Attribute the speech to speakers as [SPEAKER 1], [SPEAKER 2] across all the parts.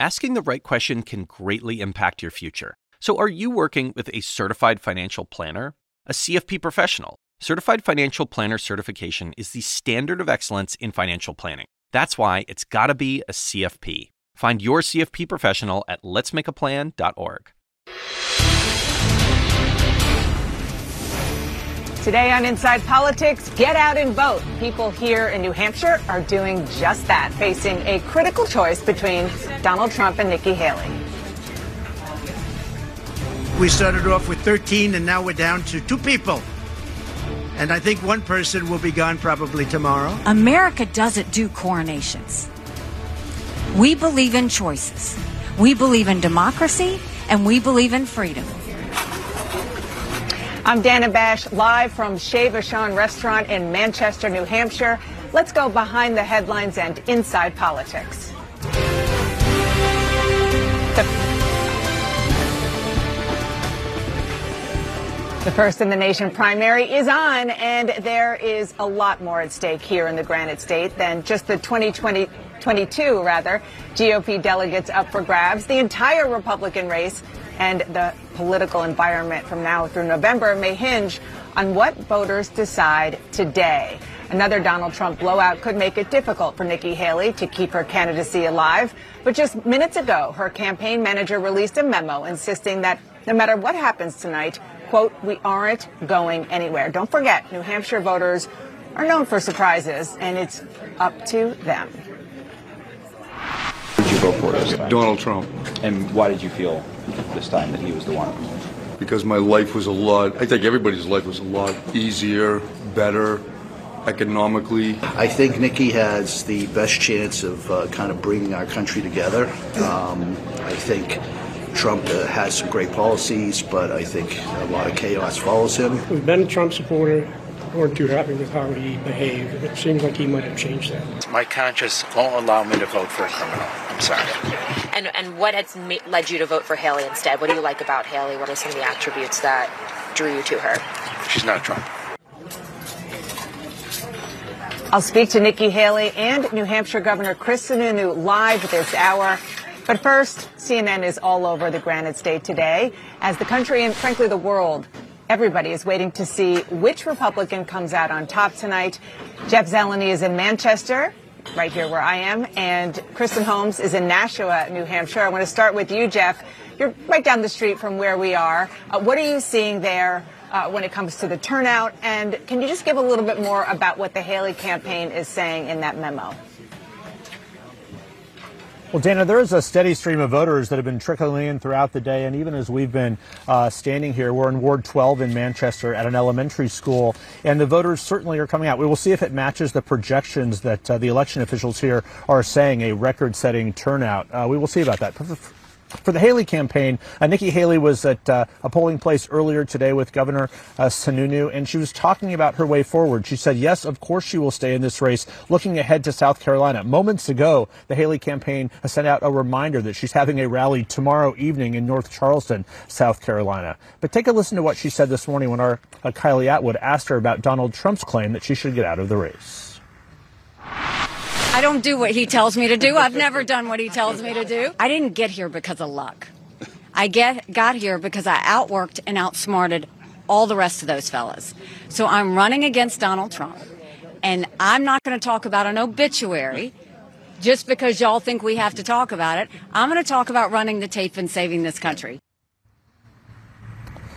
[SPEAKER 1] asking the right question can greatly impact your future. So, are you working with a certified financial planner? A CFP professional? Certified Financial Planner certification is the standard of excellence in financial planning. That's why it's got to be a CFP. Find your CFP professional at letsmakeaplan.org.
[SPEAKER 2] Today on Inside Politics, get out and vote. People here in New Hampshire are doing just that, facing a critical choice between Donald Trump and Nikki Haley.
[SPEAKER 3] We started off with 13 and now we're down to two people. And I think one person will be gone probably tomorrow.
[SPEAKER 4] America doesn't do coronations. We believe in choices. We believe in democracy and we believe in freedom.
[SPEAKER 2] I'm Dana Bash, live from Chez Vachon restaurant in Manchester, New Hampshire. Let's go behind the headlines and inside politics. The first in the nation primary is on, and there is a lot more at stake here in the Granite State than just the 2020, 22 rather, GOP delegates up for grabs. The entire Republican race and the political environment from now through November may hinge on what voters decide today. Another Donald Trump blowout could make it difficult for Nikki Haley to keep her candidacy alive. But just minutes ago, her campaign manager released a memo insisting that no matter what happens tonight, quote, we aren't going anywhere. Don't forget, New Hampshire voters are known for surprises, and it's up to them.
[SPEAKER 5] Who did you vote for this time?
[SPEAKER 6] Donald Trump.
[SPEAKER 5] And why did you feel this time that he was the one?
[SPEAKER 6] Because my life was a lot, I think everybody's life was a lot easier, better, economically.
[SPEAKER 7] I think Nikki has the best chance of uh, kind of bringing our country together. Um, I think Trump uh, has some great policies, but I think a lot of chaos follows him.
[SPEAKER 8] We've been a Trump supporter. We weren't too happy with how he behaved. It seems like he might have changed that.
[SPEAKER 9] My conscience won't allow me to vote for a criminal. I'm sorry.
[SPEAKER 10] And and what has ma- led you to vote for Haley instead? What do you like about Haley? What are some of the attributes that drew you to her?
[SPEAKER 9] She's not Trump.
[SPEAKER 2] I'll speak to Nikki Haley and New Hampshire Governor Chris Sununu live this hour. But first, CNN is all over the Granite State today as the country and frankly the world Everybody is waiting to see which Republican comes out on top tonight. Jeff Zeleny is in Manchester, right here where I am, and Kristen Holmes is in Nashua, New Hampshire. I want to start with you, Jeff. You're right down the street from where we are. Uh, what are you seeing there uh, when it comes to the turnout? And can you just give a little bit more about what the Haley campaign is saying in that memo?
[SPEAKER 11] Well, Dana, there is a steady stream of voters that have been trickling in throughout the day, and even as we've been uh, standing here, we're in Ward 12 in Manchester at an elementary school, and the voters certainly are coming out. We will see if it matches the projections that uh, the election officials here are saying a record-setting turnout. Uh, we will see about that. For the Haley campaign, uh, Nikki Haley was at uh, a polling place earlier today with Governor uh, Sununu, and she was talking about her way forward. She said, yes, of course she will stay in this race, looking ahead to South Carolina. Moments ago, the Haley campaign sent out a reminder that she's having a rally tomorrow evening in North Charleston, South Carolina. But take a listen to what she said this morning when our uh, Kylie Atwood asked her about Donald Trump's claim that she should get out of the race.
[SPEAKER 4] I don't do what he tells me to do. I've never done what he tells me to do. I didn't get here because of luck. I get got here because I outworked and outsmarted all the rest of those fellas. So I'm running against Donald Trump. And I'm not going to talk about an obituary just because y'all think we have to talk about it. I'm going to talk about running the tape and saving this country.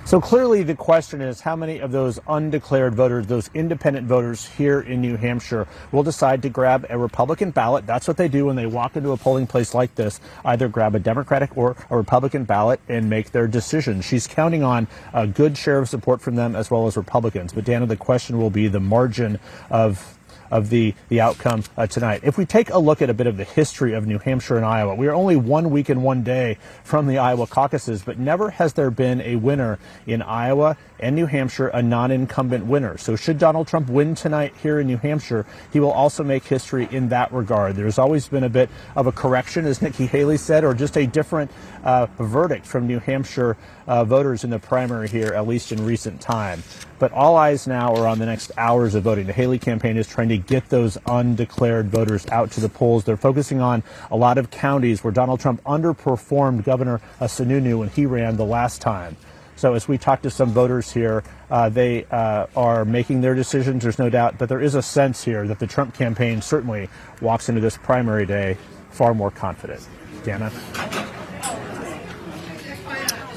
[SPEAKER 11] So clearly, the question is how many of those undeclared voters, those independent voters here in New Hampshire, will decide to grab a Republican ballot? That's what they do when they walk into a polling place like this either grab a Democratic or a Republican ballot and make their decision. She's counting on a good share of support from them as well as Republicans. But, Dana, the question will be the margin of of the, the outcome uh, tonight. If we take a look at a bit of the history of New Hampshire and Iowa, we are only one week and one day from the Iowa caucuses, but never has there been a winner in Iowa and New Hampshire, a non-incumbent winner. So should Donald Trump win tonight here in New Hampshire, he will also make history in that regard. There's always been a bit of a correction, as Nikki Haley said, or just a different uh, verdict from New Hampshire uh, voters in the primary here, at least in recent time. But all eyes now are on the next hours of voting. The Haley campaign is trying to get those undeclared voters out to the polls. They're focusing on a lot of counties where Donald Trump underperformed Governor Sununu when he ran the last time. So as we talk to some voters here, uh, they uh, are making their decisions. There's no doubt, but there is a sense here that the Trump campaign certainly walks into this primary day far more confident. Dana.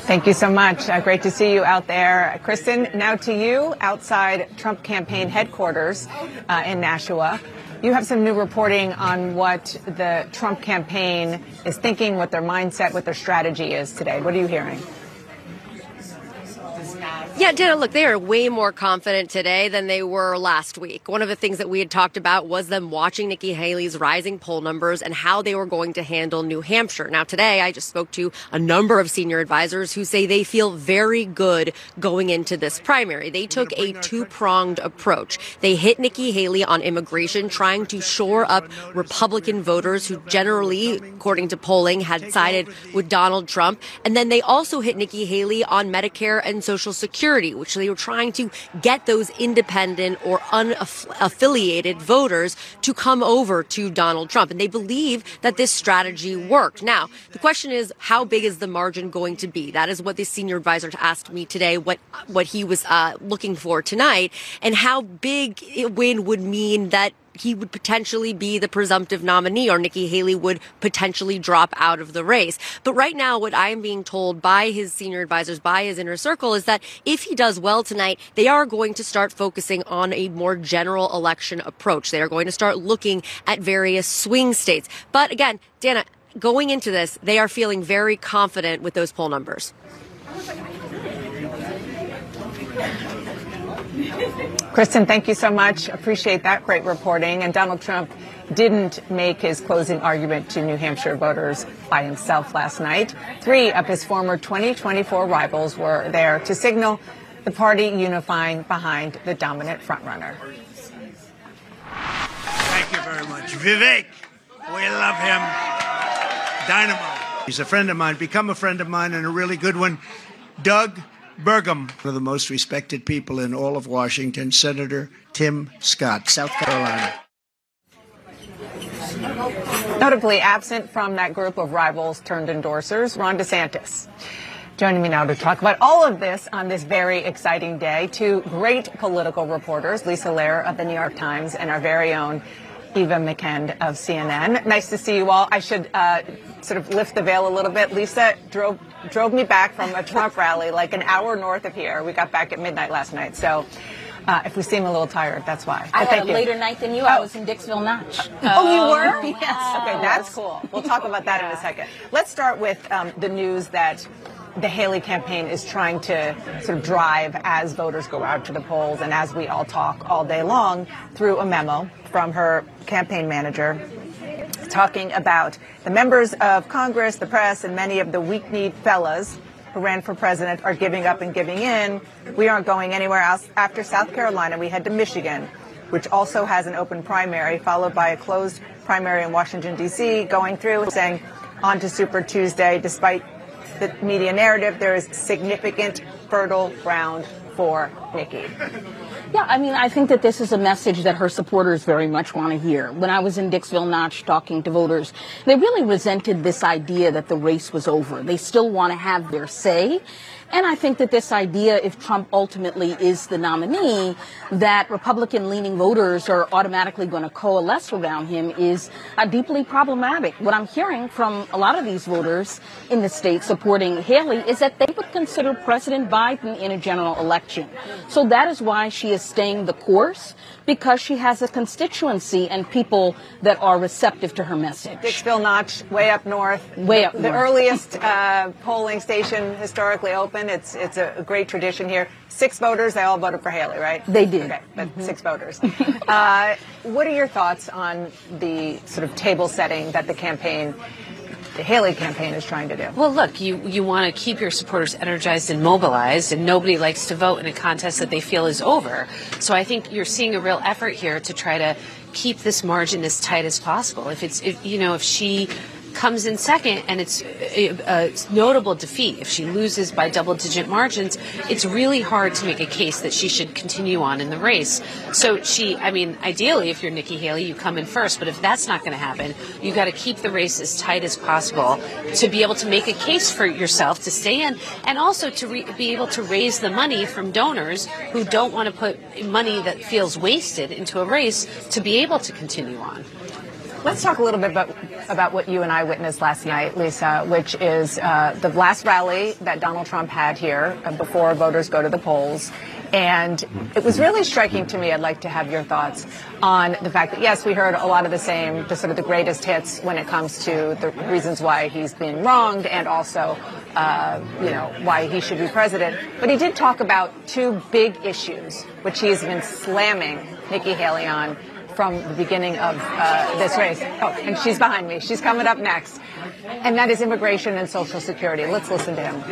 [SPEAKER 2] Thank you so much. Uh, great to see you out there. Kristen, now to you outside Trump campaign headquarters uh, in Nashua. You have some new reporting on what the Trump campaign is thinking, what their mindset, what their strategy is today. What are you hearing?
[SPEAKER 12] Yeah, Dana, look, they are way more confident today than they were last week. One of the things that we had talked about was them watching Nikki Haley's rising poll numbers and how they were going to handle New Hampshire. Now, today I just spoke to a number of senior advisors who say they feel very good going into this primary. They took a two pronged approach. They hit Nikki Haley on immigration, trying to shore up Republican voters who generally, according to polling, had sided with Donald Trump. And then they also hit Nikki Haley on Medicare and Social Security Security, which they were trying to get those independent or unaffiliated voters to come over to Donald Trump. And they believe that this strategy worked. Now, the question is, how big is the margin going to be? That is what the senior advisor asked me today, what, what he was uh, looking for tonight, and how big a win would mean that he would potentially be the presumptive nominee or Nikki Haley would potentially drop out of the race. But right now, what I am being told by his senior advisors, by his inner circle, is that if he does well tonight, they are going to start focusing on a more general election approach. They are going to start looking at various swing states. But again, Dana, going into this, they are feeling very confident with those poll numbers.
[SPEAKER 2] Kristen, thank you so much. Appreciate that great reporting. And Donald Trump didn't make his closing argument to New Hampshire voters by himself last night. Three of his former 2024 rivals were there to signal the party unifying behind the dominant frontrunner.
[SPEAKER 3] Thank you very much. Vivek, we love him. Dynamo. He's a friend of mine, become a friend of mine, and a really good one. Doug Burgum, one of the most respected people in all of Washington, Senator Tim Scott, South Carolina.
[SPEAKER 2] Notably absent from that group of rivals turned endorsers, Ron DeSantis. Joining me now to talk about all of this on this very exciting day, two great political reporters, Lisa Lerer of the New York Times and our very own Eva McKend of CNN. Nice to see you all. I should uh, sort of lift the veil a little bit. Lisa drove drove me back from a Trump rally like an hour north of here. We got back at midnight last night, so. Uh, if we seem a little tired, that's why.
[SPEAKER 13] I
[SPEAKER 2] but
[SPEAKER 13] had a
[SPEAKER 2] you.
[SPEAKER 13] later night than you. I was in Dixville Notch.
[SPEAKER 2] Oh, you were?
[SPEAKER 13] yes.
[SPEAKER 2] Okay, that's cool. We'll talk about that in a second. Let's start with um, the news that the Haley campaign is trying to sort of drive as voters go out to the polls and as we all talk all day long through a memo from her campaign manager talking about the members of Congress, the press, and many of the weak-kneed fellas who ran for president are giving up and giving in. We aren't going anywhere else. After South Carolina, we head to Michigan, which also has an open primary, followed by a closed primary in Washington, D.C., going through saying on to Super Tuesday, despite the media narrative, there is significant fertile ground for Nikki.
[SPEAKER 13] Yeah, I mean, I think that this is a message that her supporters very much want to hear. When I was in Dixville Notch talking to voters, they really resented this idea that the race was over. They still want to have their say. And I think that this idea, if Trump ultimately is the nominee, that Republican leaning voters are automatically going to coalesce around him is uh, deeply problematic. What I'm hearing from a lot of these voters in the state supporting Haley is that they would consider President Biden in a general election. So that is why she is staying the course because she has a constituency and people that are receptive to her message.
[SPEAKER 2] Dixville Notch, way up north.
[SPEAKER 13] Way up
[SPEAKER 2] the,
[SPEAKER 13] north.
[SPEAKER 2] The earliest uh, polling station historically open. It's it's a great tradition here. Six voters, they all voted for Haley, right?
[SPEAKER 13] They did.
[SPEAKER 2] Okay, but mm-hmm. six voters. uh, what are your thoughts on the sort of table setting that the campaign the Haley campaign is trying to do.
[SPEAKER 14] Well, look, you, you want to keep your supporters energized and mobilized, and nobody likes to vote in a contest that they feel is over. So I think you're seeing a real effort here to try to keep this margin as tight as possible. If it's, if, you know, if she comes in second and it's a, notable defeat, if she loses by double digit margins, it's really hard to make a case that she should continue on in the race. So she, I mean, ideally, if you're Nikki Haley, you come in first. But if that's not going to happen, you've got to keep the race as tight as possible to be able to make a case for yourself to stay in, and also to re- be able to raise the money from donors who don't want to put money that feels wasted into a race to be able to continue on.
[SPEAKER 2] Let's talk a little bit about, about what you and I witnessed last night, Lisa, which is uh, the last rally that Donald Trump had here uh, before voters go to the polls. And it was really striking to me. I'd like to have your thoughts on the fact that, yes, we heard a lot of the same, just sort of the greatest hits when it comes to the reasons why he's being wronged and also, uh, you know, why he should be president. But he did talk about two big issues, which he has been slamming Nikki Haley on from the beginning of uh, this race. Oh, and she's behind me. She's coming up next. And that is immigration and Social Security. Let's listen to him.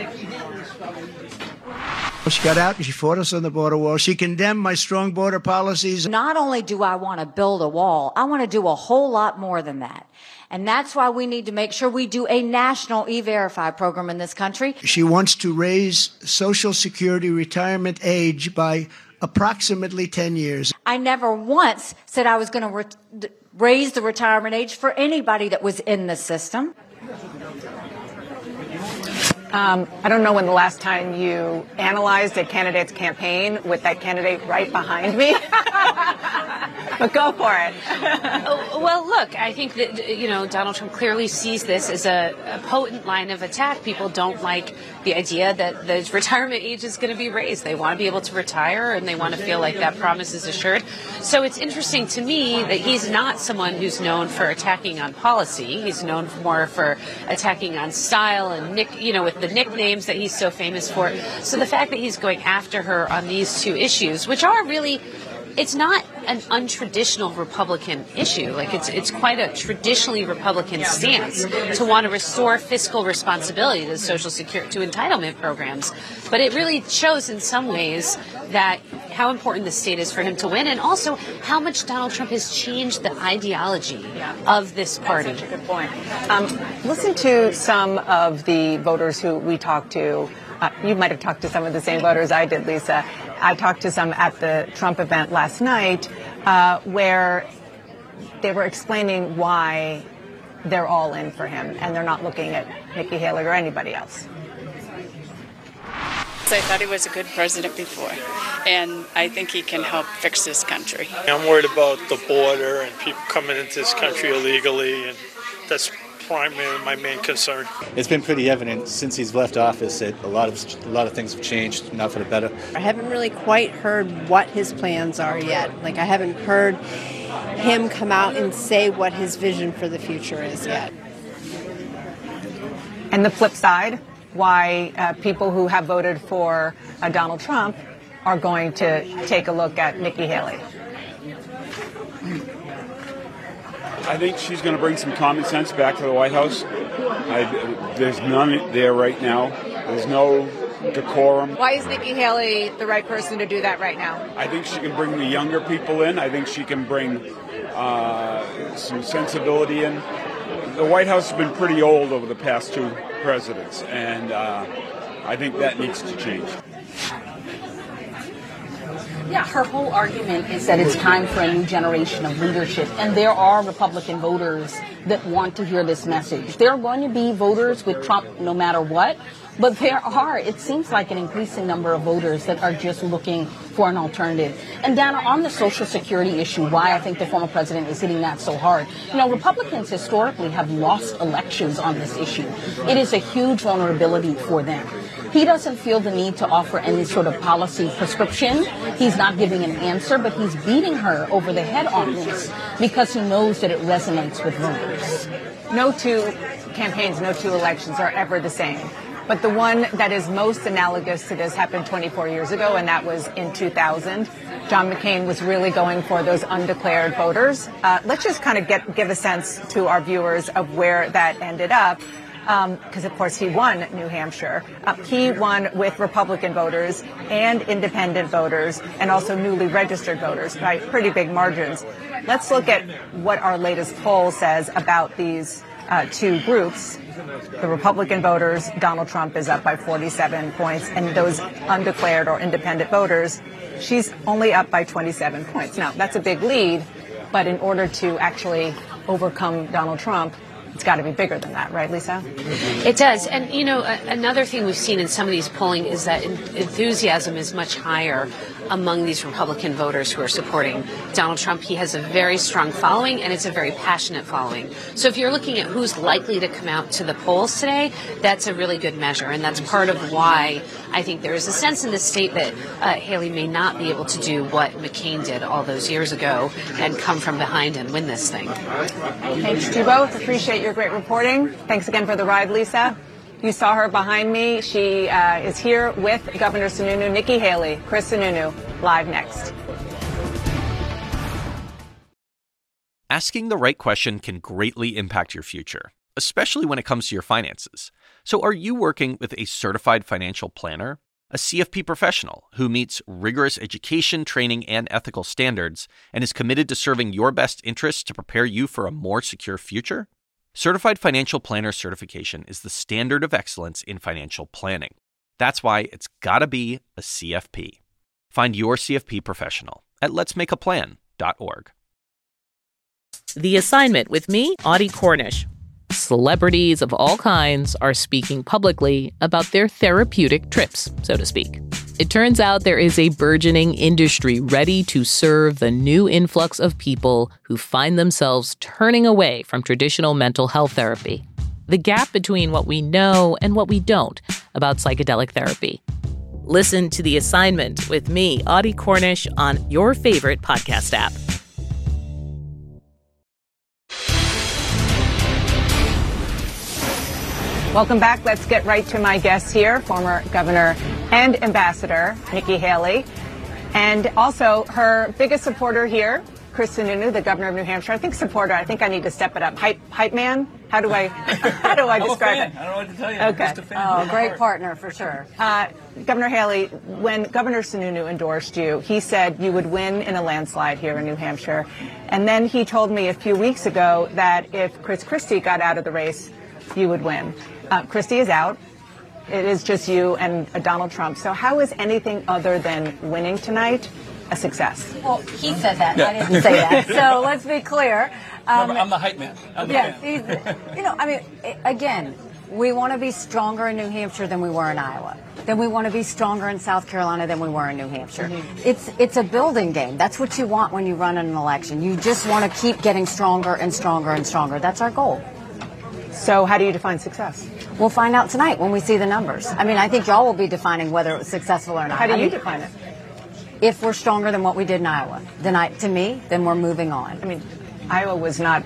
[SPEAKER 3] She got out and she fought us on the border wall. She condemned my strong border policies.
[SPEAKER 15] Not only do I want to build a wall, I want to do a whole lot more than that. And that's why we need to make sure we do a national e-verify program in this country.
[SPEAKER 3] She wants to raise Social Security retirement age by approximately 10 years.
[SPEAKER 15] I never once said I was going to re- raise the retirement age for anybody that was in the system.
[SPEAKER 2] Um, I don't know when the last time you analyzed a candidate's campaign with that candidate right behind me, but go for it.
[SPEAKER 14] oh, well, look, I think that you know Donald Trump clearly sees this as a, a, potent line of attack. People don't like the idea that the retirement age is going to be raised. They want to be able to retire, and they want to feel like that promise is assured. So it's interesting to me that he's not someone who's known for attacking on policy. He's known more for attacking on style and Nick, you know, with the nicknames that he's so famous for. So the fact that he's going after her on these two issues, which are really it's not an untraditional Republican issue. Like it's it's quite a traditionally Republican stance to want to restore fiscal responsibility to social security to entitlement programs. But it really shows in some ways that how important the state is for him to win, and also how much Donald Trump has changed the ideology of this party.
[SPEAKER 2] That's such a good point. Um, listen to some of the voters who we talked to. Uh, you might have talked to some of the same voters I did, Lisa. I talked to some at the Trump event last night uh, where they were explaining why they're all in for him and they're not looking at Nikki Haley or anybody else.
[SPEAKER 16] I thought he was a good president before, and I think he can help fix this country.
[SPEAKER 17] I'm worried about the border and people coming into this country illegally, and that's primary my main concern.
[SPEAKER 18] It's been pretty evident since he's left office that a lot of a lot of things have changed, not for the better.
[SPEAKER 19] I haven't really quite heard what his plans are yet. Like I haven't heard him come out and say what his vision for the future is yet.
[SPEAKER 2] And the flip side, why uh, people who have voted for uh, Donald Trump are going to take a look at Nikki Haley.
[SPEAKER 20] I think she's going to bring some common sense back to the White House. I, there's none there right now. There's no decorum.
[SPEAKER 2] Why is Nikki Haley the right person to do that right now?
[SPEAKER 20] I think she can bring the younger people in. I think she can bring uh, some sensibility in. The White House has been pretty old over the past two presidents, and uh, I think that needs to change.
[SPEAKER 13] Yeah, her whole argument is that it's time for a new generation of leadership. And there are Republican voters that want to hear this message. There are going to be voters with Trump no matter what. But there are, it seems like an increasing number of voters that are just looking for an alternative. And Dana, on the Social Security issue, why I think the former president is hitting that so hard. You know, Republicans historically have lost elections on this issue. It is a huge vulnerability for them. He doesn't feel the need to offer any sort of policy prescription. He's not giving an answer, but he's beating her over the head on this because he knows that it resonates with voters.
[SPEAKER 2] No two campaigns, no two elections are ever the same. But the one that is most analogous to this happened 24 years ago, and that was in 2000. John McCain was really going for those undeclared voters. Uh, let's just kind of get give a sense to our viewers of where that ended up. Because, um, of course, he won New Hampshire. Uh, he won with Republican voters and independent voters and also newly registered voters by pretty big margins. Let's look at what our latest poll says about these uh, two groups, the Republican voters, Donald Trump is up by 47 points, and those undeclared or independent voters, she's only up by 27 points. Now, that's a big lead, but in order to actually overcome Donald Trump, it's got to be bigger than that, right, Lisa?
[SPEAKER 14] It does. And, you know, another thing we've seen in some of these polling is that enthusiasm is much higher among these Republican voters who are supporting Donald Trump. He has a very strong following, and it's a very passionate following. So if you're looking at who's likely to come out to the polls today, that's a really good measure. And that's part of why I think there is a sense in this state that uh, Haley may not be able to do what McCain did all those years ago and come from behind and win this thing.
[SPEAKER 2] Thanks to you both. Appreciate your great reporting. Thanks again for the ride, Lisa. You saw her behind me. She uh, is here with Governor Sununu, Nikki Haley. Chris Sununu, live next.
[SPEAKER 1] Asking the right question can greatly impact your future, especially when it comes to your finances. So, are you working with a certified financial planner? A CFP professional who meets rigorous education, training, and ethical standards and is committed to serving your best interests to prepare you for a more secure future? Certified Financial Planner certification is the standard of excellence in financial planning. That's why it's gotta be a CFP. Find your CFP professional at letsmakeaplan.org.
[SPEAKER 21] The assignment with me, Audie Cornish. Celebrities of all kinds are speaking publicly about their therapeutic trips, so to speak. It turns out there is a burgeoning industry ready to serve the new influx of people who find themselves turning away from traditional mental health therapy. The gap between what we know and what we don't about psychedelic therapy. Listen to the assignment with me, Audie Cornish, on your favorite podcast app.
[SPEAKER 2] Welcome back. Let's get right to my guests here, former governor and ambassador Nikki Haley, and also her biggest supporter here, Chris Sununu, the governor of New Hampshire. I think supporter. I think I need to step it up. Hype, hype man. How do I? How do I describe it?
[SPEAKER 22] I don't know what to tell you.
[SPEAKER 2] Okay.
[SPEAKER 22] Just a fan.
[SPEAKER 2] Oh, great
[SPEAKER 22] heart.
[SPEAKER 2] partner for sure. Uh, Governor Haley, when Governor Sununu endorsed you, he said you would win in a landslide here in New Hampshire, and then he told me a few weeks ago that if Chris Christie got out of the race, you would win. Uh, Christie is out. It is just you and uh, Donald Trump. So how is anything other than winning tonight a success?
[SPEAKER 15] Well, he said that.
[SPEAKER 22] Yeah.
[SPEAKER 15] I didn't say that. So let's be clear. Um,
[SPEAKER 22] Remember, I'm the hype man. I'm the
[SPEAKER 15] yeah,
[SPEAKER 22] fan.
[SPEAKER 15] he's, you know, I mean, again, we want to be stronger in New Hampshire than we were in Iowa. Then we want to be stronger in South Carolina than we were in New Hampshire. It's it's a building game. That's what you want when you run an election. You just want to keep getting stronger and stronger and stronger. That's our goal.
[SPEAKER 2] So how do you define success?
[SPEAKER 15] We'll find out tonight when we see the numbers. I mean, I think y'all will be defining whether it was successful or not.
[SPEAKER 2] How do
[SPEAKER 15] I
[SPEAKER 2] you
[SPEAKER 15] mean,
[SPEAKER 2] define it?
[SPEAKER 15] If we're stronger than what we did in Iowa, then I, to me, then we're moving on.
[SPEAKER 2] I mean, Iowa was not.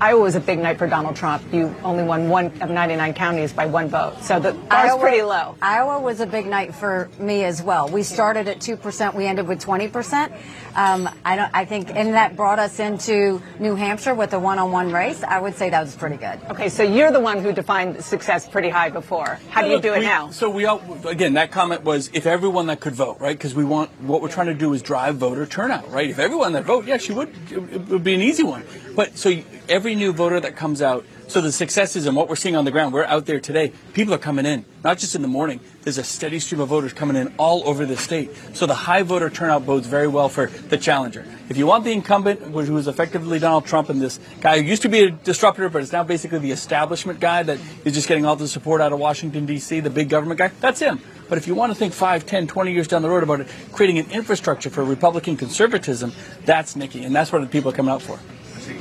[SPEAKER 2] Iowa was a big night for Donald Trump. You only won one of 99 counties by one vote, so the bar's
[SPEAKER 15] Iowa-
[SPEAKER 2] pretty low.
[SPEAKER 15] Iowa was a big night for me as well. We started at two percent, we ended with twenty percent. Um, I don't. I think, and that brought us into New Hampshire with a one-on-one race. I would say that was pretty good.
[SPEAKER 2] Okay, so you're the one who defined success pretty high before. How do you do it
[SPEAKER 22] we-
[SPEAKER 2] now?
[SPEAKER 22] So we all, again, that comment was if everyone that could vote, right? Because we want what we're trying to do is drive voter turnout, right? If everyone that vote, yes, you would. It, it would be an easy one. But so you- every new voter that comes out. So the successes and what we're seeing on the ground, we're out there today. People are coming in, not just in the morning. There's a steady stream of voters coming in all over the state. So the high voter turnout bodes very well for the challenger. If you want the incumbent, who is effectively Donald Trump and this guy who used to be a disruptor, but is now basically the establishment guy that is just getting all the support out of Washington, D.C., the big government guy, that's him. But if you want to think 5, 10, 20 years down the road about it, creating an infrastructure for Republican conservatism, that's Nikki. And that's what the people are coming out for.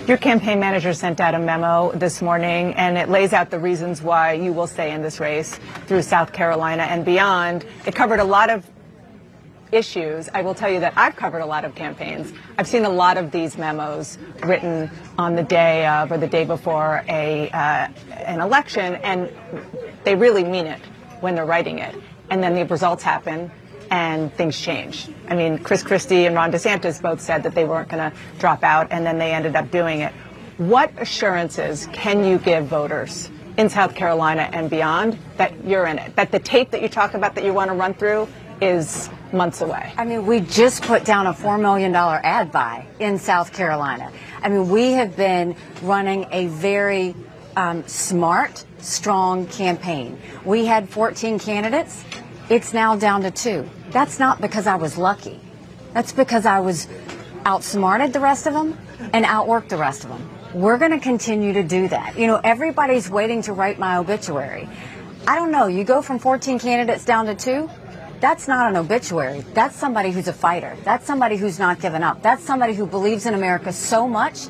[SPEAKER 2] Your campaign manager sent out a memo this morning, and it lays out the reasons why you will stay in this race through South Carolina and beyond. It covered a lot of issues. I will tell you that I've covered a lot of campaigns. I've seen a lot of these memos written on the day of or the day before a uh, an election, and they really mean it when they're writing it. And then the results happen, and things change. I mean, Chris Christie and Ron DeSantis both said that they weren't going to drop out, and then they ended up doing it. What assurances can you give voters in South Carolina and beyond that you're in it? That the tape that you talk about that you want to run through is months away?
[SPEAKER 15] I mean, we just put down a $4 million ad buy in South Carolina. I mean, we have been running a very um, smart, strong campaign. We had 14 candidates. It's now down to two. That's not because I was lucky. That's because I was outsmarted the rest of them and outworked the rest of them. We're going to continue to do that. You know, everybody's waiting to write my obituary. I don't know. You go from 14 candidates down to two. That's not an obituary. That's somebody who's a fighter. That's somebody who's not given up. That's somebody who believes in America so much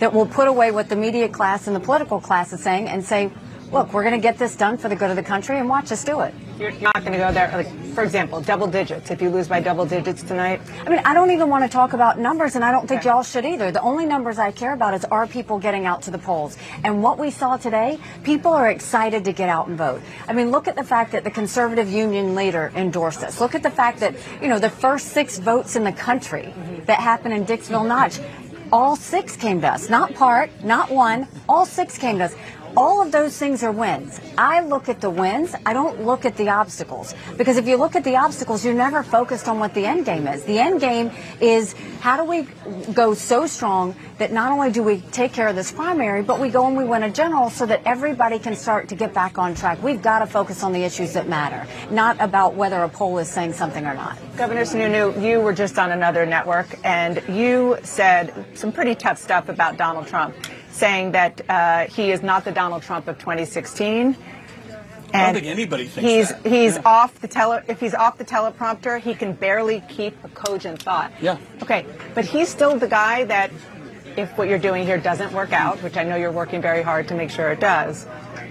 [SPEAKER 15] that will put away what the media class and the political class is saying and say, look, we're going to get this done for the good of the country and watch us do it.
[SPEAKER 2] You're not going to go there, like, for example, double digits. If you lose by double digits tonight,
[SPEAKER 15] I mean, I don't even want to talk about numbers, and I don't think y'all should either. The only numbers I care about is are people getting out to the polls. And what we saw today, people are excited to get out and vote. I mean, look at the fact that the conservative union leader endorsed this. Look at the fact that, you know, the first six votes in the country mm-hmm. that happened in Dixville Notch, all six came to us. Not part, not one, all six came to us. All of those things are wins. I look at the wins. I don't look at the obstacles. Because if you look at the obstacles, you're never focused on what the end game is. The end game is how do we go so strong that not only do we take care of this primary, but we go and we win a general so that everybody can start to get back on track. We've got to focus on the issues that matter, not about whether a poll is saying something or not.
[SPEAKER 2] Governor Sununu, you were just on another network and you said some pretty tough stuff about Donald Trump saying that uh, he is not the Donald Trump of 2016.
[SPEAKER 22] I don't think anybody thinks
[SPEAKER 2] he's
[SPEAKER 22] that.
[SPEAKER 2] he's
[SPEAKER 22] Yeah.
[SPEAKER 2] off the tele if he's off the teleprompter, he can barely keep a cogent thought.
[SPEAKER 22] Yeah.
[SPEAKER 2] Okay, but he's still the guy that if what you're doing here doesn't work out, which I know you're working very hard to make sure it does,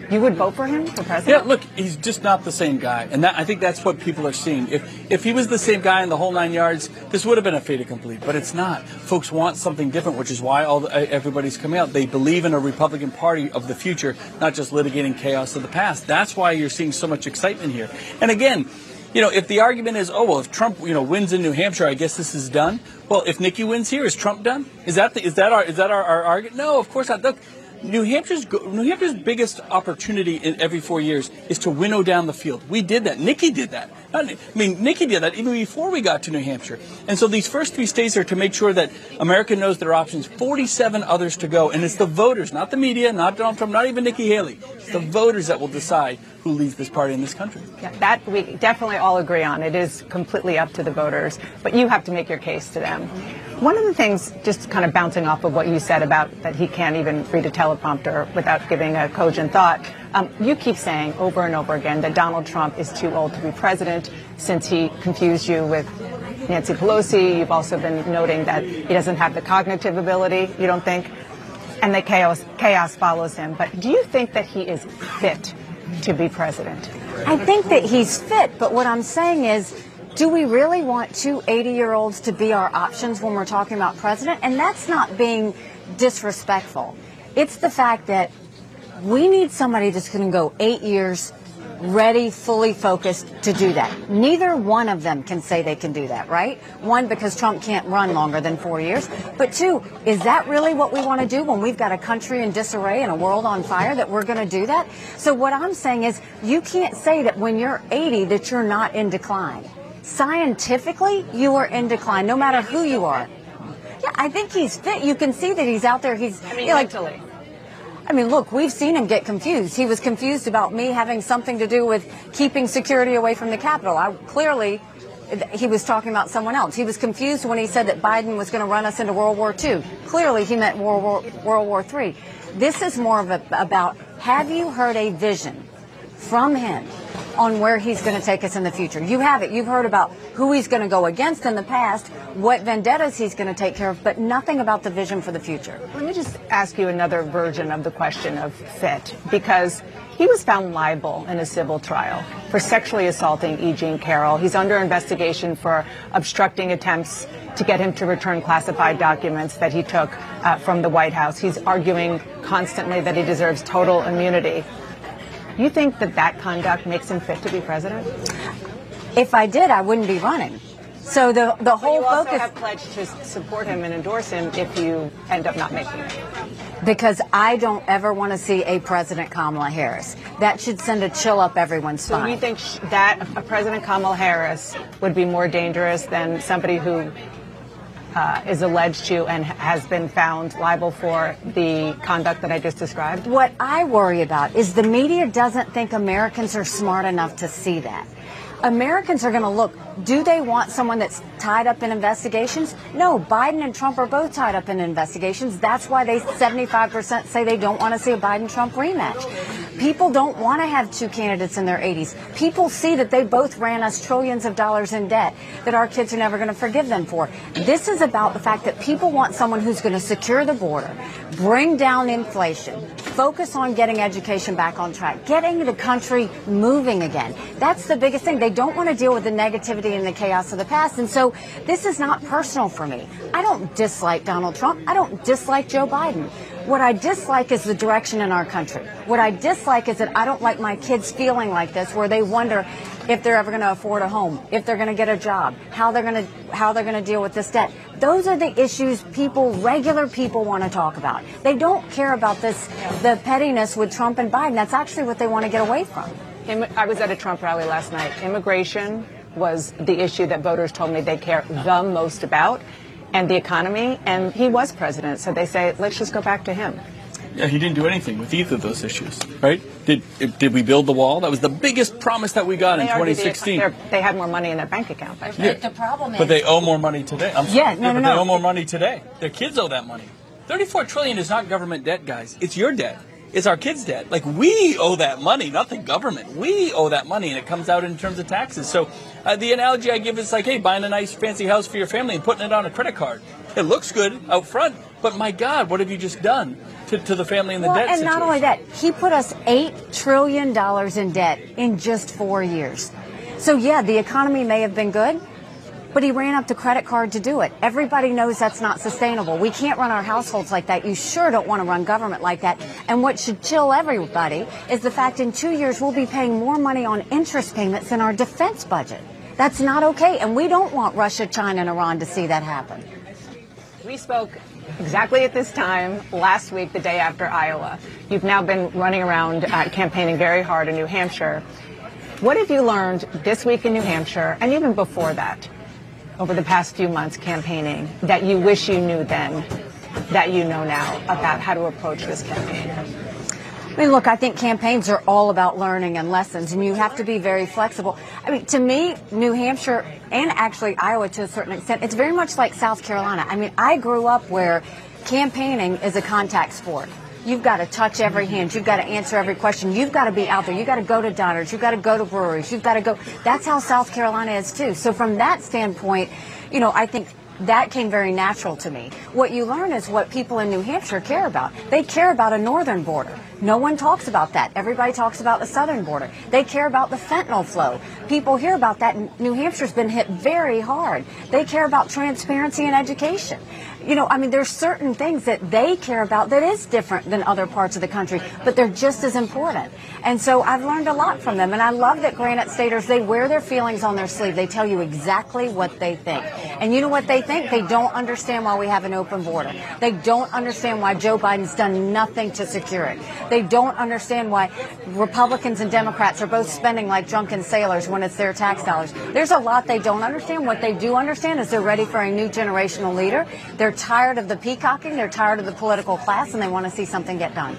[SPEAKER 2] you would vote for him for president?
[SPEAKER 22] Yeah, look, he's just not the same guy, and that, I think that's what people are seeing. If if he was the same guy in the whole nine yards, this would have been a fait accompli. But it's not. Folks want something different, which is why all the, everybody's coming out. They believe in a Republican Party of the future, not just litigating chaos of the past. That's why you're seeing so much excitement here. And again. You know, if the argument is, oh well, if Trump, you know, wins in New Hampshire, I guess this is done. Well, if Nikki wins here, is Trump done? Is that the, is that our is that our, our argument? No, of course not. Look, New Hampshire's New Hampshire's biggest opportunity in every four years is to winnow down the field. We did that. Nikki did that. I mean, Nikki did that even before we got to New Hampshire. And so these first three states are to make sure that America knows their options. Forty-seven others to go, and it's the voters, not the media, not Donald Trump, not even Nikki Haley. It's the voters that will decide who leads this party in this country.
[SPEAKER 2] Yeah, that we definitely all agree on. It is completely up to the voters, but you have to make your case to them. One of the things, just kind of bouncing off of what you said about that he can't even read a teleprompter without giving a cogent thought, um, you keep saying over and over again that Donald Trump is too old to be president since he confused you with Nancy Pelosi. You've also been noting that he doesn't have the cognitive ability, you don't think? And that chaos, chaos follows him. But do you think that he is fit to be president?
[SPEAKER 15] I think that he's fit, but what I'm saying is, do we really want two 80 year olds to be our options when we're talking about president? And that's not being disrespectful. It's the fact that we need somebody that's going to go eight years ready, fully focused to do that. Neither one of them can say they can do that, right? One, because Trump can't run longer than four years. But two, is that really what we want to do when we've got a country in disarray and a world on fire that we're going to do that? So what I'm saying is you can't say that when you're 80 that you're not in decline. Scientifically, you are in decline, no matter who you are. Yeah, I think he's fit. You can see that he's out there. He's
[SPEAKER 2] I mean,
[SPEAKER 15] you know, like,
[SPEAKER 2] mentally.
[SPEAKER 15] I mean, look, we've seen him get confused. He was confused about me having something to do with keeping security away from the Capitol. I clearly he was talking about someone else. He was confused when he said that Biden was going to run us into World War II. Clearly, he meant World War, World War III. This is more of a, about have you heard a vision from him on where he's going to take us in the future? You have it. You've heard about who he's going to go against in the past, what vendettas he's going to take care of, but nothing about the vision for the future.
[SPEAKER 2] Let me just ask you another version of the question of fit, because he was found liable in a civil trial for sexually assaulting E. Jean Carroll. He's under investigation for obstructing attempts to get him to return classified documents that he took uh, from the White House. He's arguing constantly that he deserves total immunity. You think that that conduct makes him fit to be president?
[SPEAKER 15] If I did, I wouldn't be running. So the the
[SPEAKER 2] But
[SPEAKER 15] whole
[SPEAKER 2] you also
[SPEAKER 15] focus
[SPEAKER 2] have pledged to support him and endorse him if you end up not making it.
[SPEAKER 15] because I don't ever want to see a President Kamala Harris. That should send a chill up everyone's spine.
[SPEAKER 2] So you think sh- that a President Kamala Harris would be more dangerous than somebody who uh, is alleged to and has been found liable for the conduct that I just described?
[SPEAKER 15] What I worry about is the media doesn't think Americans are smart enough to see that. Americans are going to look. Do they want someone that's tied up in investigations? No, Biden and Trump are both tied up in investigations. That's why they 75% say they don't want to see a Biden Trump rematch. People don't want to have two candidates in their 80s. People see that they both ran us trillions of dollars in debt that our kids are never going to forgive them for. This is about the fact that people want someone who's going to secure the border, bring down inflation, focus on getting education back on track, getting the country moving again. That's the biggest thing. They don't want to deal with the negativity and the chaos of the past. And so this is not personal for me. I don't dislike Donald Trump. I don't dislike Joe Biden. What I dislike is the direction in our country. What I dislike is that I don't like my kids feeling like this, where they wonder if they're ever going to afford a home, if they're going to get a job, how they're going to how they're going to deal with this debt. Those are the issues people, regular people, want to talk about. They don't care about this, the pettiness with Trump and Biden. That's actually what they want to get away from.
[SPEAKER 2] I was at a Trump rally last night. Immigration was the issue that voters told me they care the most about and the economy, and he was president. So they say, let's just go back to him.
[SPEAKER 22] Yeah, he didn't do anything with either of those issues, right? Did did we build the wall? That was the biggest promise that we got
[SPEAKER 2] they
[SPEAKER 22] in 2016.
[SPEAKER 2] The, they had more money in their bank account.
[SPEAKER 22] Yeah.
[SPEAKER 15] The problem is,
[SPEAKER 22] but they owe more money today. I'm sorry.
[SPEAKER 15] Yeah, no,
[SPEAKER 22] yeah,
[SPEAKER 15] no, no.
[SPEAKER 22] they owe more money today. Their kids owe that money. 34 trillion is not government debt, guys. It's your debt. It's our kids' debt. Like we owe that money, not the government. We owe that money, and it comes out in terms of taxes. So uh, the analogy I give is like, hey, buying a nice fancy house for your family and putting it on a credit card. It looks good out front, but my God, what have you just done to, to the family and the
[SPEAKER 15] well,
[SPEAKER 22] debt
[SPEAKER 15] and
[SPEAKER 22] situation?
[SPEAKER 15] not only that, he put us eight trillion dollars in debt in just four years. So yeah, the economy may have been good, but he ran up the credit card to do it. Everybody knows that's not sustainable. We can't run our households like that. You sure don't want to run government like that. And what should chill everybody is the fact in two years we'll be paying more money on interest payments than our defense budget. That's not okay, and we don't want Russia, China, and Iran to see that happen.
[SPEAKER 2] We spoke exactly at this time last week, the day after Iowa. You've now been running around uh, campaigning very hard in New Hampshire. What have you learned this week in New Hampshire, and even before that, over the past few months campaigning, that you wish you knew then, that you know now about how to approach this campaign?
[SPEAKER 15] I mean, look, I think campaigns are all about learning and lessons, and you have to be very flexible. I mean, to me, New Hampshire and actually Iowa to a certain extent, it's very much like South Carolina. I mean, I grew up where campaigning is a contact sport. You've got to touch every hand. You've got to answer every question. You've got to be out there. You've got to go to diners. You've got to go to breweries. You've got to go. That's how South Carolina is too. So from that standpoint, you know, I think that came very natural to me. What you learn is what people in New Hampshire care about. They care about a northern border. No one talks about that. Everybody talks about the southern border. They care about the fentanyl flow. People hear about that. New Hampshire's been hit very hard. They care about transparency and education. You know, I mean, there's certain things that they care about that is different than other parts of the country, but they're just as important. And so I've learned a lot from them. And I love that Granite Staters, they wear their feelings on their sleeve. They tell you exactly what they think. And you know what they think? They don't understand why we have an open border. They don't understand why Joe Biden's done nothing to secure it. They don't understand why Republicans and Democrats are both spending like drunken sailors when it's their tax dollars. There's a lot they don't understand. What they do understand is they're ready for a new generational leader. They're tired of the peacocking. They're tired of the political class, and they want to see something get done.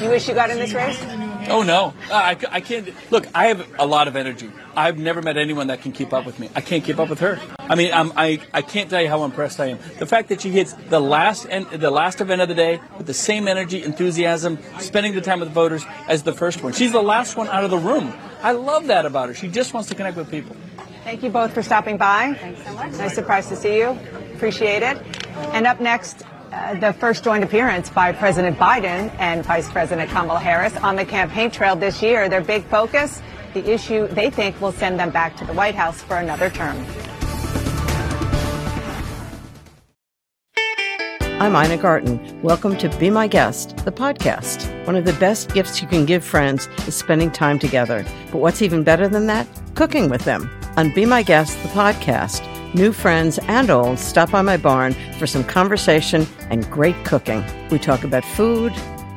[SPEAKER 2] You wish you got in this race?
[SPEAKER 22] Oh no, uh, I, I can't. Look, I have a lot of energy. I've never met anyone that can keep up with me. I can't keep up with her. I mean, I'm, I I can't tell you how impressed I am. The fact that she hits the last end, the last event of the day with the same energy, enthusiasm, spending the time with the voters as the first one. She's the last one out of the room. I love that about her. She just wants to connect with people.
[SPEAKER 2] Thank you both for stopping by.
[SPEAKER 15] Thanks so much.
[SPEAKER 2] Nice surprise to see you. Appreciate it. And up next, uh, the first joint appearance by President Biden and Vice President Kamala Harris on the campaign trail this year. Their big focus, the issue they think will send them back to the White House for another term.
[SPEAKER 23] I'm Ina Garten. Welcome to Be My Guest, the podcast. One of the best gifts you can give friends is spending time together. But what's even better than that? Cooking with them. On Be My Guest, the podcast, New friends and old stop by my barn for some conversation and great cooking. We talk about food,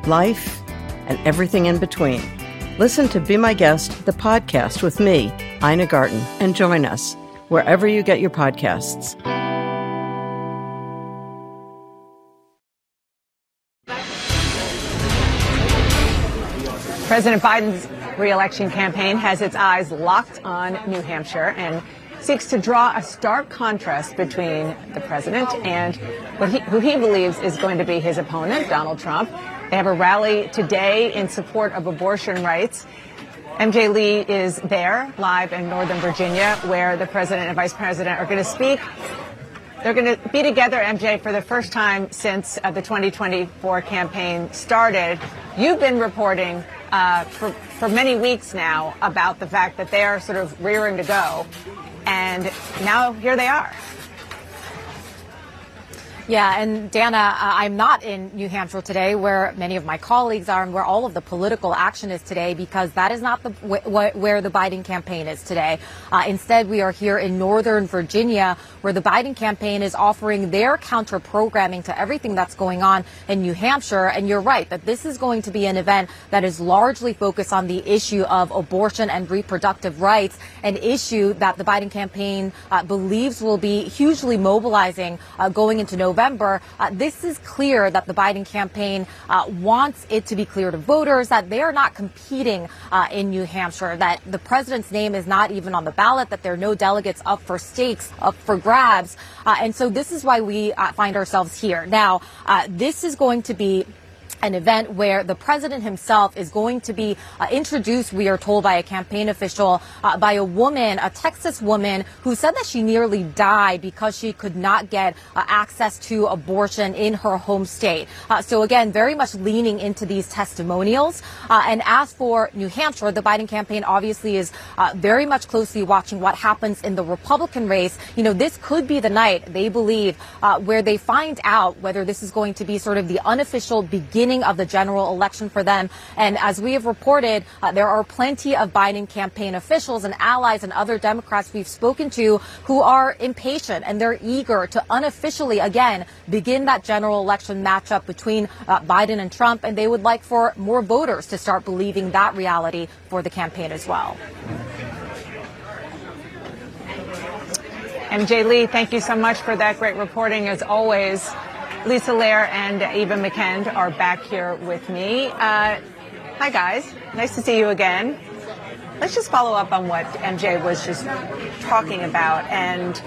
[SPEAKER 23] life, and everything in between. Listen to Be My Guest, the podcast with me, Ina Garten, and join us wherever you get your podcasts.
[SPEAKER 2] President Biden's reelection campaign has its eyes locked on New Hampshire and seeks to draw a stark contrast between the president and he, who he believes is going to be his opponent, Donald Trump. They have a rally today in support of abortion rights. MJ Lee is there, live in Northern Virginia, where the president and vice president are going to speak. They're going to be together, MJ, for the first time since uh, the 2024 campaign started. You've been reporting uh, for, for many weeks now about the fact that they are sort of rearing to go. And now here they are.
[SPEAKER 24] Yeah, and Dana, uh, I'm not in New Hampshire today where many of my colleagues are and where all of the political action is today because that is not the wh- where the Biden campaign is today. Uh, instead, we are here in Northern Virginia where the Biden campaign is offering their counter programming to everything that's going on in New Hampshire. And you're right that this is going to be an event that is largely focused on the issue of abortion and reproductive rights, an issue that the Biden campaign uh, believes will be hugely mobilizing uh, going into November. November, uh, this is clear that the Biden campaign uh, wants it to be clear to voters that they are not competing uh, in New Hampshire, that the president's name is not even on the ballot, that there are no delegates up for stakes, up for grabs. Uh, and so this is why we uh, find ourselves here. Now, uh, this is going to be an event where the president himself is going to be uh, introduced, we are told by a campaign official, uh, by a woman, a Texas woman, who said that she nearly died because she could not get uh, access to abortion in her home state. Uh, so again, very much leaning into these testimonials. Uh, and as for New Hampshire, the Biden campaign obviously is uh, very much closely watching what happens in the Republican race. You know, this could be the night, they believe, where they find out whether this is going to be sort of the unofficial beginning of the general election for them. And as we have reported, uh, there are plenty of Biden campaign officials and allies and other Democrats we've spoken to who are impatient and they're eager to unofficially, again, begin that general election matchup between uh, Biden and Trump. And they would like for more voters to start believing that reality for the campaign as well.
[SPEAKER 2] MJ Lee, thank you so much for that great reporting as always. Lisa Lerer and Eva McKend are back here with me. Uh, hi, guys. Nice to see you again. Let's just follow up on what MJ was just talking about. And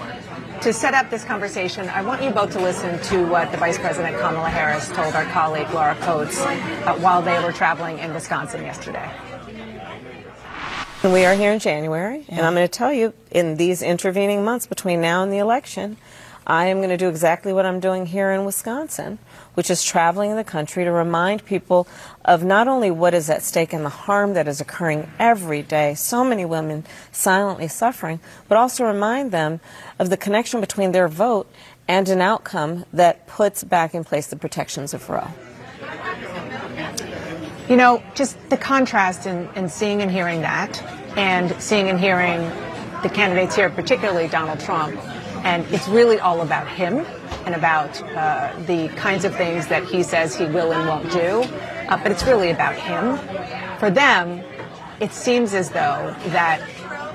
[SPEAKER 2] to set up this conversation, I want you both to listen to what the Vice President Kamala Harris told our colleague Laura Coates uh, while they were traveling in Wisconsin yesterday.
[SPEAKER 23] We are here in January, yeah. and I'm going to tell you in these intervening months between now and the election, I am going to do exactly what I'm doing here in Wisconsin, which is traveling the country to remind people of not only what is at stake and the harm that is occurring every day, so many women silently suffering, but also remind them of the connection between their vote and an outcome that puts back in place the protections of Roe.
[SPEAKER 2] You know, just the contrast in, in seeing and hearing that, and seeing and hearing the candidates here, particularly Donald Trump, and it's really all about him and about uh, the kinds of things that he says he will and won't do. Uh, but it's really about him. For them, it seems as though that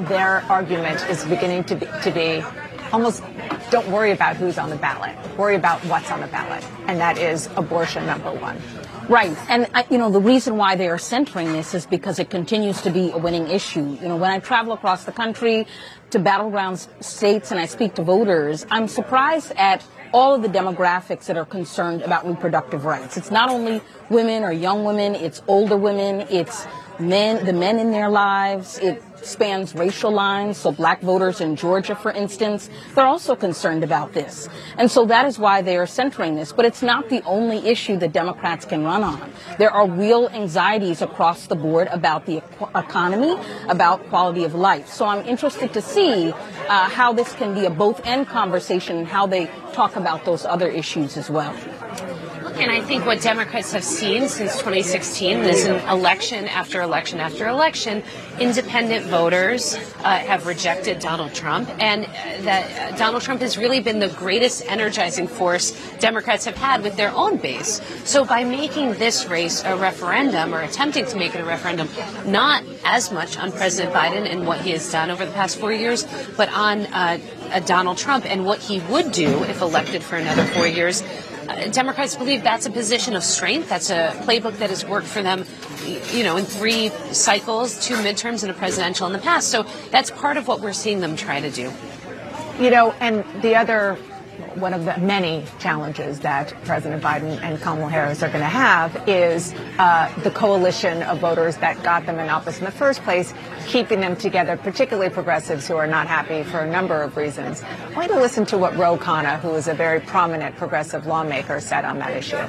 [SPEAKER 2] their argument is beginning to be, to be almost don't worry about who's on the ballot. Worry about what's on the ballot. And that is abortion number one.
[SPEAKER 13] Right. And, you know, the reason why they are centering this is because it continues to be a winning issue. You know, when I travel across the country to battleground states and I speak to voters, I'm surprised at all of the demographics that are concerned about reproductive rights. It's not only women or young women, it's older women, it's men, the men in their lives. It spans racial lines. So black voters in Georgia, for instance, they're also concerned about this. And so that is why they are centering this. But it's not the only issue that Democrats can run on. There are real anxieties across the board about the economy, about quality of life. So I'm interested to see uh, how this can be a both end conversation and how they talk about those other issues as well.
[SPEAKER 14] And I think what Democrats have seen since 2016 is an election after election after election, independent voters uh, have rejected Donald Trump, and that uh, Donald Trump has really been the greatest energizing force Democrats have had with their own base. So by making this race a referendum or attempting to make it a referendum, not as much on President Biden and what he has done over the past four years, but on uh, Donald Trump and what he would do if elected for another four years uh, Uh, Democrats believe that's a position of strength. That's a playbook that has worked for them, you know, in three cycles, two midterms, and a presidential in the past. So that's part of what we're seeing them try to do.
[SPEAKER 2] You know, and the other one of the many challenges that President Biden and Kamala Harris are going to have is uh, the coalition of voters that got them in office in the first place, keeping them together, particularly progressives who are not happy for a number of reasons. I want to listen to what Ro Khanna, who is a very prominent progressive lawmaker, said on that issue.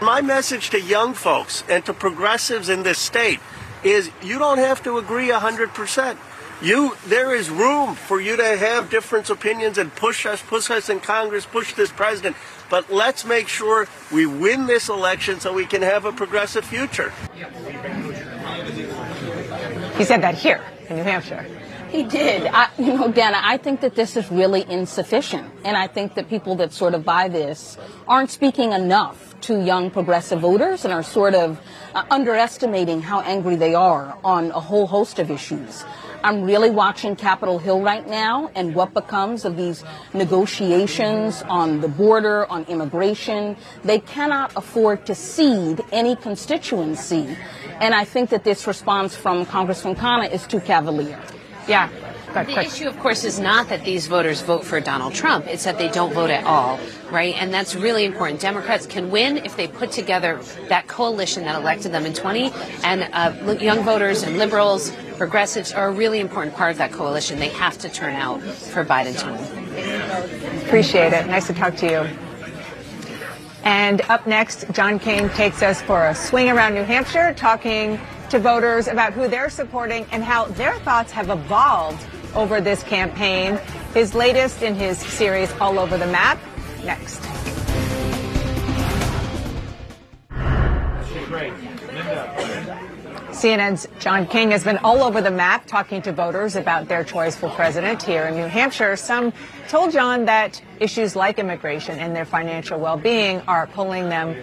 [SPEAKER 25] My message to young folks and to progressives in this state is you don't have to agree 100%. You, there is room for you to have different opinions and push us, push us in Congress, push this president. But let's make sure we win this election so we can have a progressive future.
[SPEAKER 2] He said that here in New Hampshire.
[SPEAKER 13] He did. I, you know, Dana, I think that this is really insufficient. And I think that people that sort of buy this aren't speaking enough to young progressive voters and are sort of uh, underestimating how angry they are on a whole host of issues. I'm really watching Capitol Hill right now and what becomes of these negotiations on the border, on immigration. They cannot afford to cede any constituency. And I think that this response from Congressman Khanna is too cavalier.
[SPEAKER 2] Yeah.
[SPEAKER 14] The issue, of course, is not that these voters vote for Donald Trump. It's that they don't vote at all, right? And that's really important. Democrats can win if they put together that coalition that elected them in 20. And uh, young voters and liberals, progressives are a really important part of that coalition. They have to turn out for Biden to win.
[SPEAKER 2] Appreciate it. Nice to talk to you. And up next, John King takes us for a swing around New Hampshire, talking to voters about who they're supporting and how their thoughts have evolved over this campaign. His latest in his series, All Over the Map, next. CNN's John King has been all over the map talking to voters about their choice for president here in New Hampshire. Some told John that issues like immigration and their financial well-being are pulling them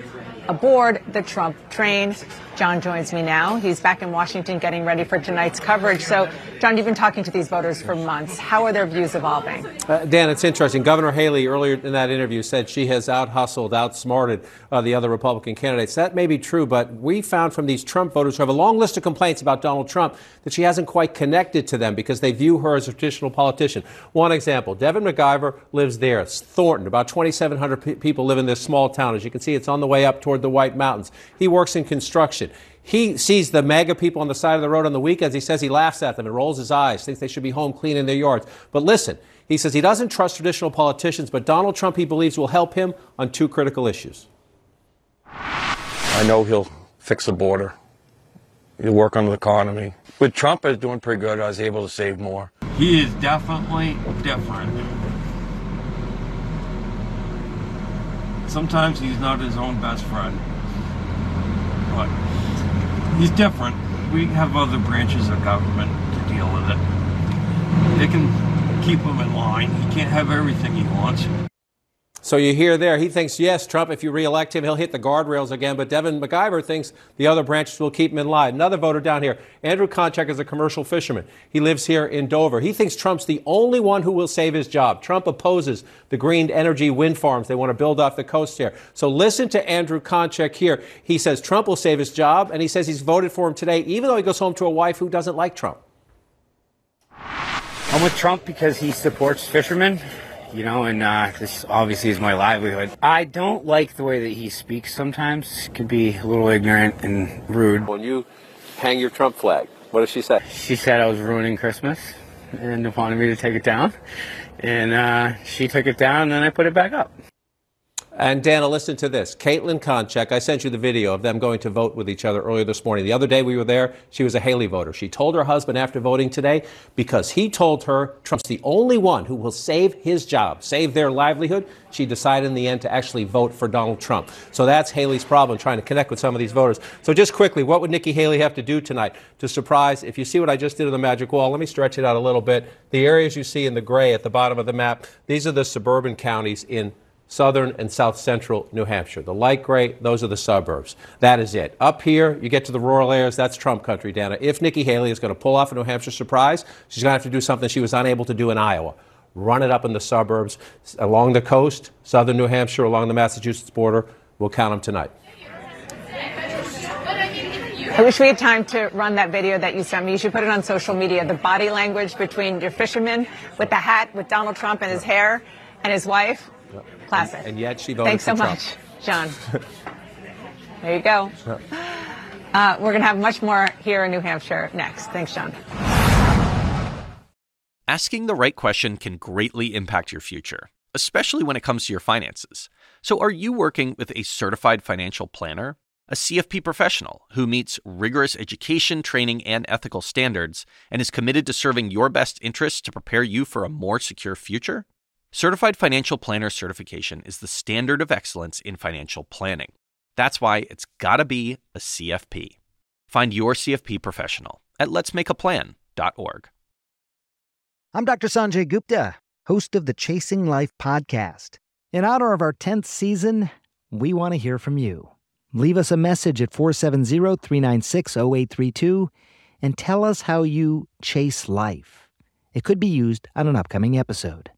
[SPEAKER 2] aboard the Trump train. John joins me now. He's back in Washington getting ready for tonight's coverage. So, John, you've been talking to these voters for months. How are their views evolving?
[SPEAKER 26] Uh, Dan, it's interesting. Governor Haley earlier in that interview said she has out hustled, outsmarted uh, the other Republican candidates. That may be true, but we found from these Trump voters who have a long list of complaints about Donald Trump that she hasn't quite connected to them because they view her as a traditional politician. One example Devin McIver lives there. It's Thornton. About 2,700 pe- people live in this small town. As you can see, it's on the way up toward the White Mountains. He works in construction. He sees the MAGA people on the side of the road on the weekends. He says he laughs at them and rolls his eyes, thinks they should be home cleaning their yards. But listen, he says he doesn't trust traditional politicians, but Donald Trump, he believes, will help him on two critical issues.
[SPEAKER 27] I know he'll fix the border. He'll work on the economy. With Trump, I was doing pretty good. I was able to save more.
[SPEAKER 28] He is definitely different. Sometimes he's not his own best friend. But he's different. We have other branches of government to deal with it. They can keep him in line. He can't have everything he wants.
[SPEAKER 26] So you hear there, he thinks, yes, Trump, if you reelect him, he'll hit the guardrails again. But Devin McIver thinks the other branches will keep him in line. Another voter down here, Andrew Konchak is a commercial fisherman. He lives here in Dover. He thinks Trump's the only one who will save his job. Trump opposes the green energy wind farms they want to build off the coast here. So listen to Andrew Konchak here. He says Trump will save his job, and he says he's voted for him today, even though he goes home to a wife who doesn't like Trump.
[SPEAKER 29] I'm with Trump because he supports fishermen you know, and uh, this obviously is my livelihood. I don't like the way that he speaks sometimes. Could be a little ignorant and rude.
[SPEAKER 26] When you hang your Trump flag, what does she say?
[SPEAKER 29] She said I was ruining Christmas and wanted me to take it down. And uh, she took it down, and then I put it back up.
[SPEAKER 26] And Dana, listen to this. Caitlin Konchak, I sent you the video of them going to vote with each other earlier this morning. The other day we were there, she was a Haley voter. She told her husband after voting today, because he told her Trump's the only one who will save his job, save their livelihood, she decided in the end to actually vote for Donald Trump. So that's Haley's problem, trying to connect with some of these voters. So just quickly, what would Nikki Haley have to do tonight to surprise? If you see what I just did on the magic wall, let me stretch it out a little bit. The areas you see in the gray at the bottom of the map, these are the suburban counties in southern and south central New Hampshire. The light gray, those are the suburbs. That is it. Up here, you get to the rural areas, that's Trump country, Dana. If Nikki Haley is going to pull off a New Hampshire surprise, she's going to have to do something she was unable to do in Iowa run it up in the suburbs, along the coast, southern New Hampshire, along the Massachusetts border. We'll count them tonight.
[SPEAKER 2] I wish we had time to run that video that you sent me. You should put it on social media. The body language between your fisherman with the hat with Donald Trump and his hair and his wife. Classic.
[SPEAKER 26] And, and yet she voted
[SPEAKER 2] Thanks so
[SPEAKER 26] Trump.
[SPEAKER 2] much, John. there you go. Uh, we're going to have much more here in New Hampshire next. Thanks, John.
[SPEAKER 1] Asking the right question can greatly impact your future, especially when it comes to your finances. So, are you working with a certified financial planner? A CFP professional who meets rigorous education, training, and ethical standards and is committed to serving your best interests to prepare you for a more secure future? Certified Financial Planner certification is the standard of excellence in financial planning. That's why it's gotta be a CFP. Find your CFP professional at letsmakeaplan.org.
[SPEAKER 30] I'm Dr. Sanjay Gupta, host of the Chasing Life podcast. In honor of our 10th season, we want to hear from you. Leave us a message at 470 396 0832 and tell us how you chase life. It could be used on an upcoming episode.